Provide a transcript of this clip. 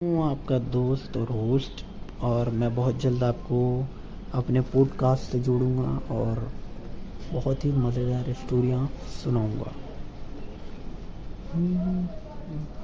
हूँ आपका दोस्त और होस्ट, और मैं बहुत जल्द आपको अपने पॉडकास्ट से जोड़ूँगा और बहुत ही मज़ेदार स्टोरियाँ सुनाऊँगा।